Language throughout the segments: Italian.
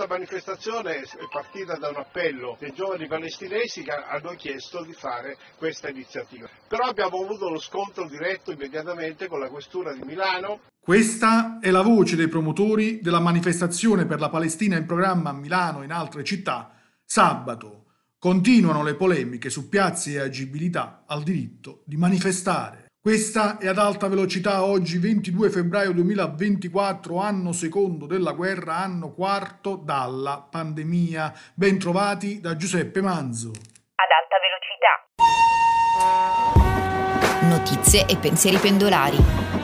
questa manifestazione è partita da un appello dei giovani palestinesi che hanno chiesto di fare questa iniziativa. Però abbiamo avuto lo scontro diretto immediatamente con la Questura di Milano. Questa è la voce dei promotori della manifestazione per la Palestina in programma a Milano e in altre città sabato. Continuano le polemiche su piazze e agibilità al diritto di manifestare. Questa è ad alta velocità oggi 22 febbraio 2024, anno secondo della guerra, anno quarto dalla pandemia. Ben trovati da Giuseppe Manzo. Ad alta velocità. Notizie e pensieri pendolari.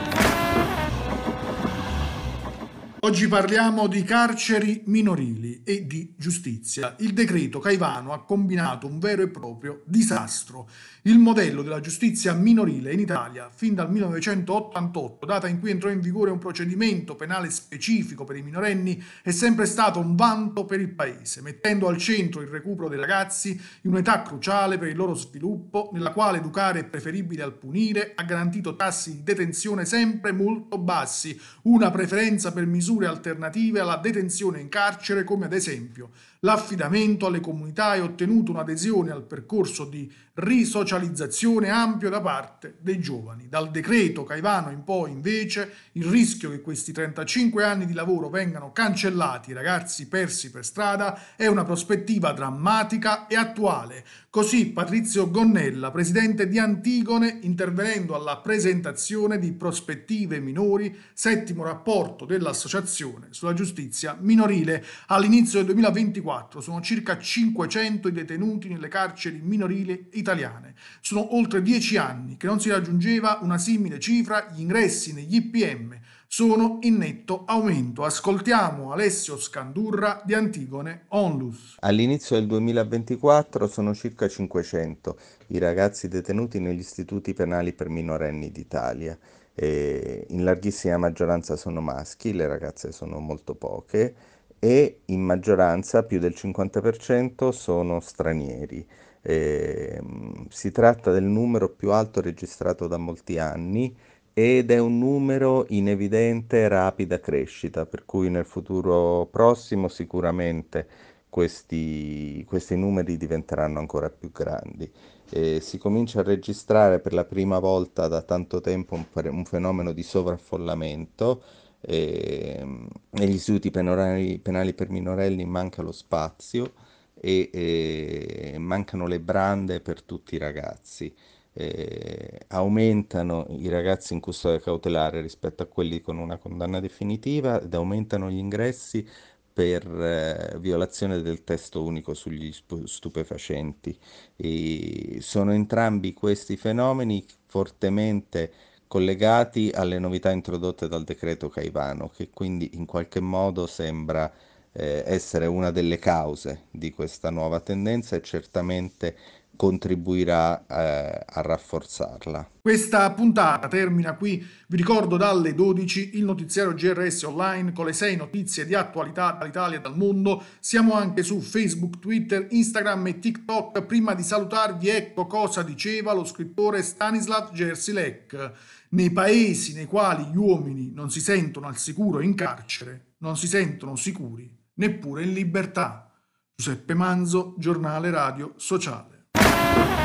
Oggi parliamo di carceri minorili e di giustizia. Il decreto Caivano ha combinato un vero e proprio disastro. Il modello della giustizia minorile in Italia, fin dal 1988, data in cui entrò in vigore un procedimento penale specifico per i minorenni, è sempre stato un vanto per il Paese, mettendo al centro il recupero dei ragazzi in un'età cruciale per il loro sviluppo, nella quale educare è preferibile al punire, ha garantito tassi di detenzione sempre molto bassi, una preferenza per misure misure alternative alla detenzione in carcere come ad esempio l'affidamento alle comunità e ottenuto un'adesione al percorso di risocializzazione ampio da parte dei giovani. Dal decreto Caivano in poi invece il rischio che questi 35 anni di lavoro vengano cancellati, ragazzi persi per strada, è una prospettiva drammatica e attuale. Così Patrizio Gonnella, presidente di Antigone, intervenendo alla presentazione di Prospettive Minori, settimo rapporto dell'Associazione sulla giustizia minorile all'inizio del 2024 2024 sono circa 500 i detenuti nelle carceri minorili italiane. Sono oltre dieci anni che non si raggiungeva una simile cifra, gli ingressi negli IPM sono in netto aumento. Ascoltiamo Alessio Scandurra di Antigone Onlus. All'inizio del 2024 sono circa 500 i ragazzi detenuti negli istituti penali per minorenni d'Italia. E in larghissima maggioranza sono maschi, le ragazze sono molto poche e in maggioranza, più del 50%, sono stranieri. Eh, si tratta del numero più alto registrato da molti anni ed è un numero in evidente rapida crescita, per cui nel futuro prossimo sicuramente questi, questi numeri diventeranno ancora più grandi. Eh, si comincia a registrare per la prima volta da tanto tempo un, un fenomeno di sovraffollamento eh, negli istituti penali, penali, per minorenni manca lo spazio e eh, mancano le brande per tutti i ragazzi. Eh, aumentano i ragazzi in custodia cautelare rispetto a quelli con una condanna definitiva ed aumentano gli ingressi per eh, violazione del testo unico sugli stupefacenti. E sono entrambi questi fenomeni fortemente collegati alle novità introdotte dal decreto Caivano, che quindi in qualche modo sembra eh, essere una delle cause di questa nuova tendenza e certamente contribuirà eh, a rafforzarla. Questa puntata termina qui, vi ricordo dalle 12 il notiziario GRS online con le 6 notizie di attualità dall'Italia e dal mondo. Siamo anche su Facebook, Twitter, Instagram e TikTok. Prima di salutarvi ecco cosa diceva lo scrittore Stanislav Gersilek. Nei paesi nei quali gli uomini non si sentono al sicuro in carcere, non si sentono sicuri neppure in libertà. Giuseppe Manzo, giornale radio sociale. Thank you.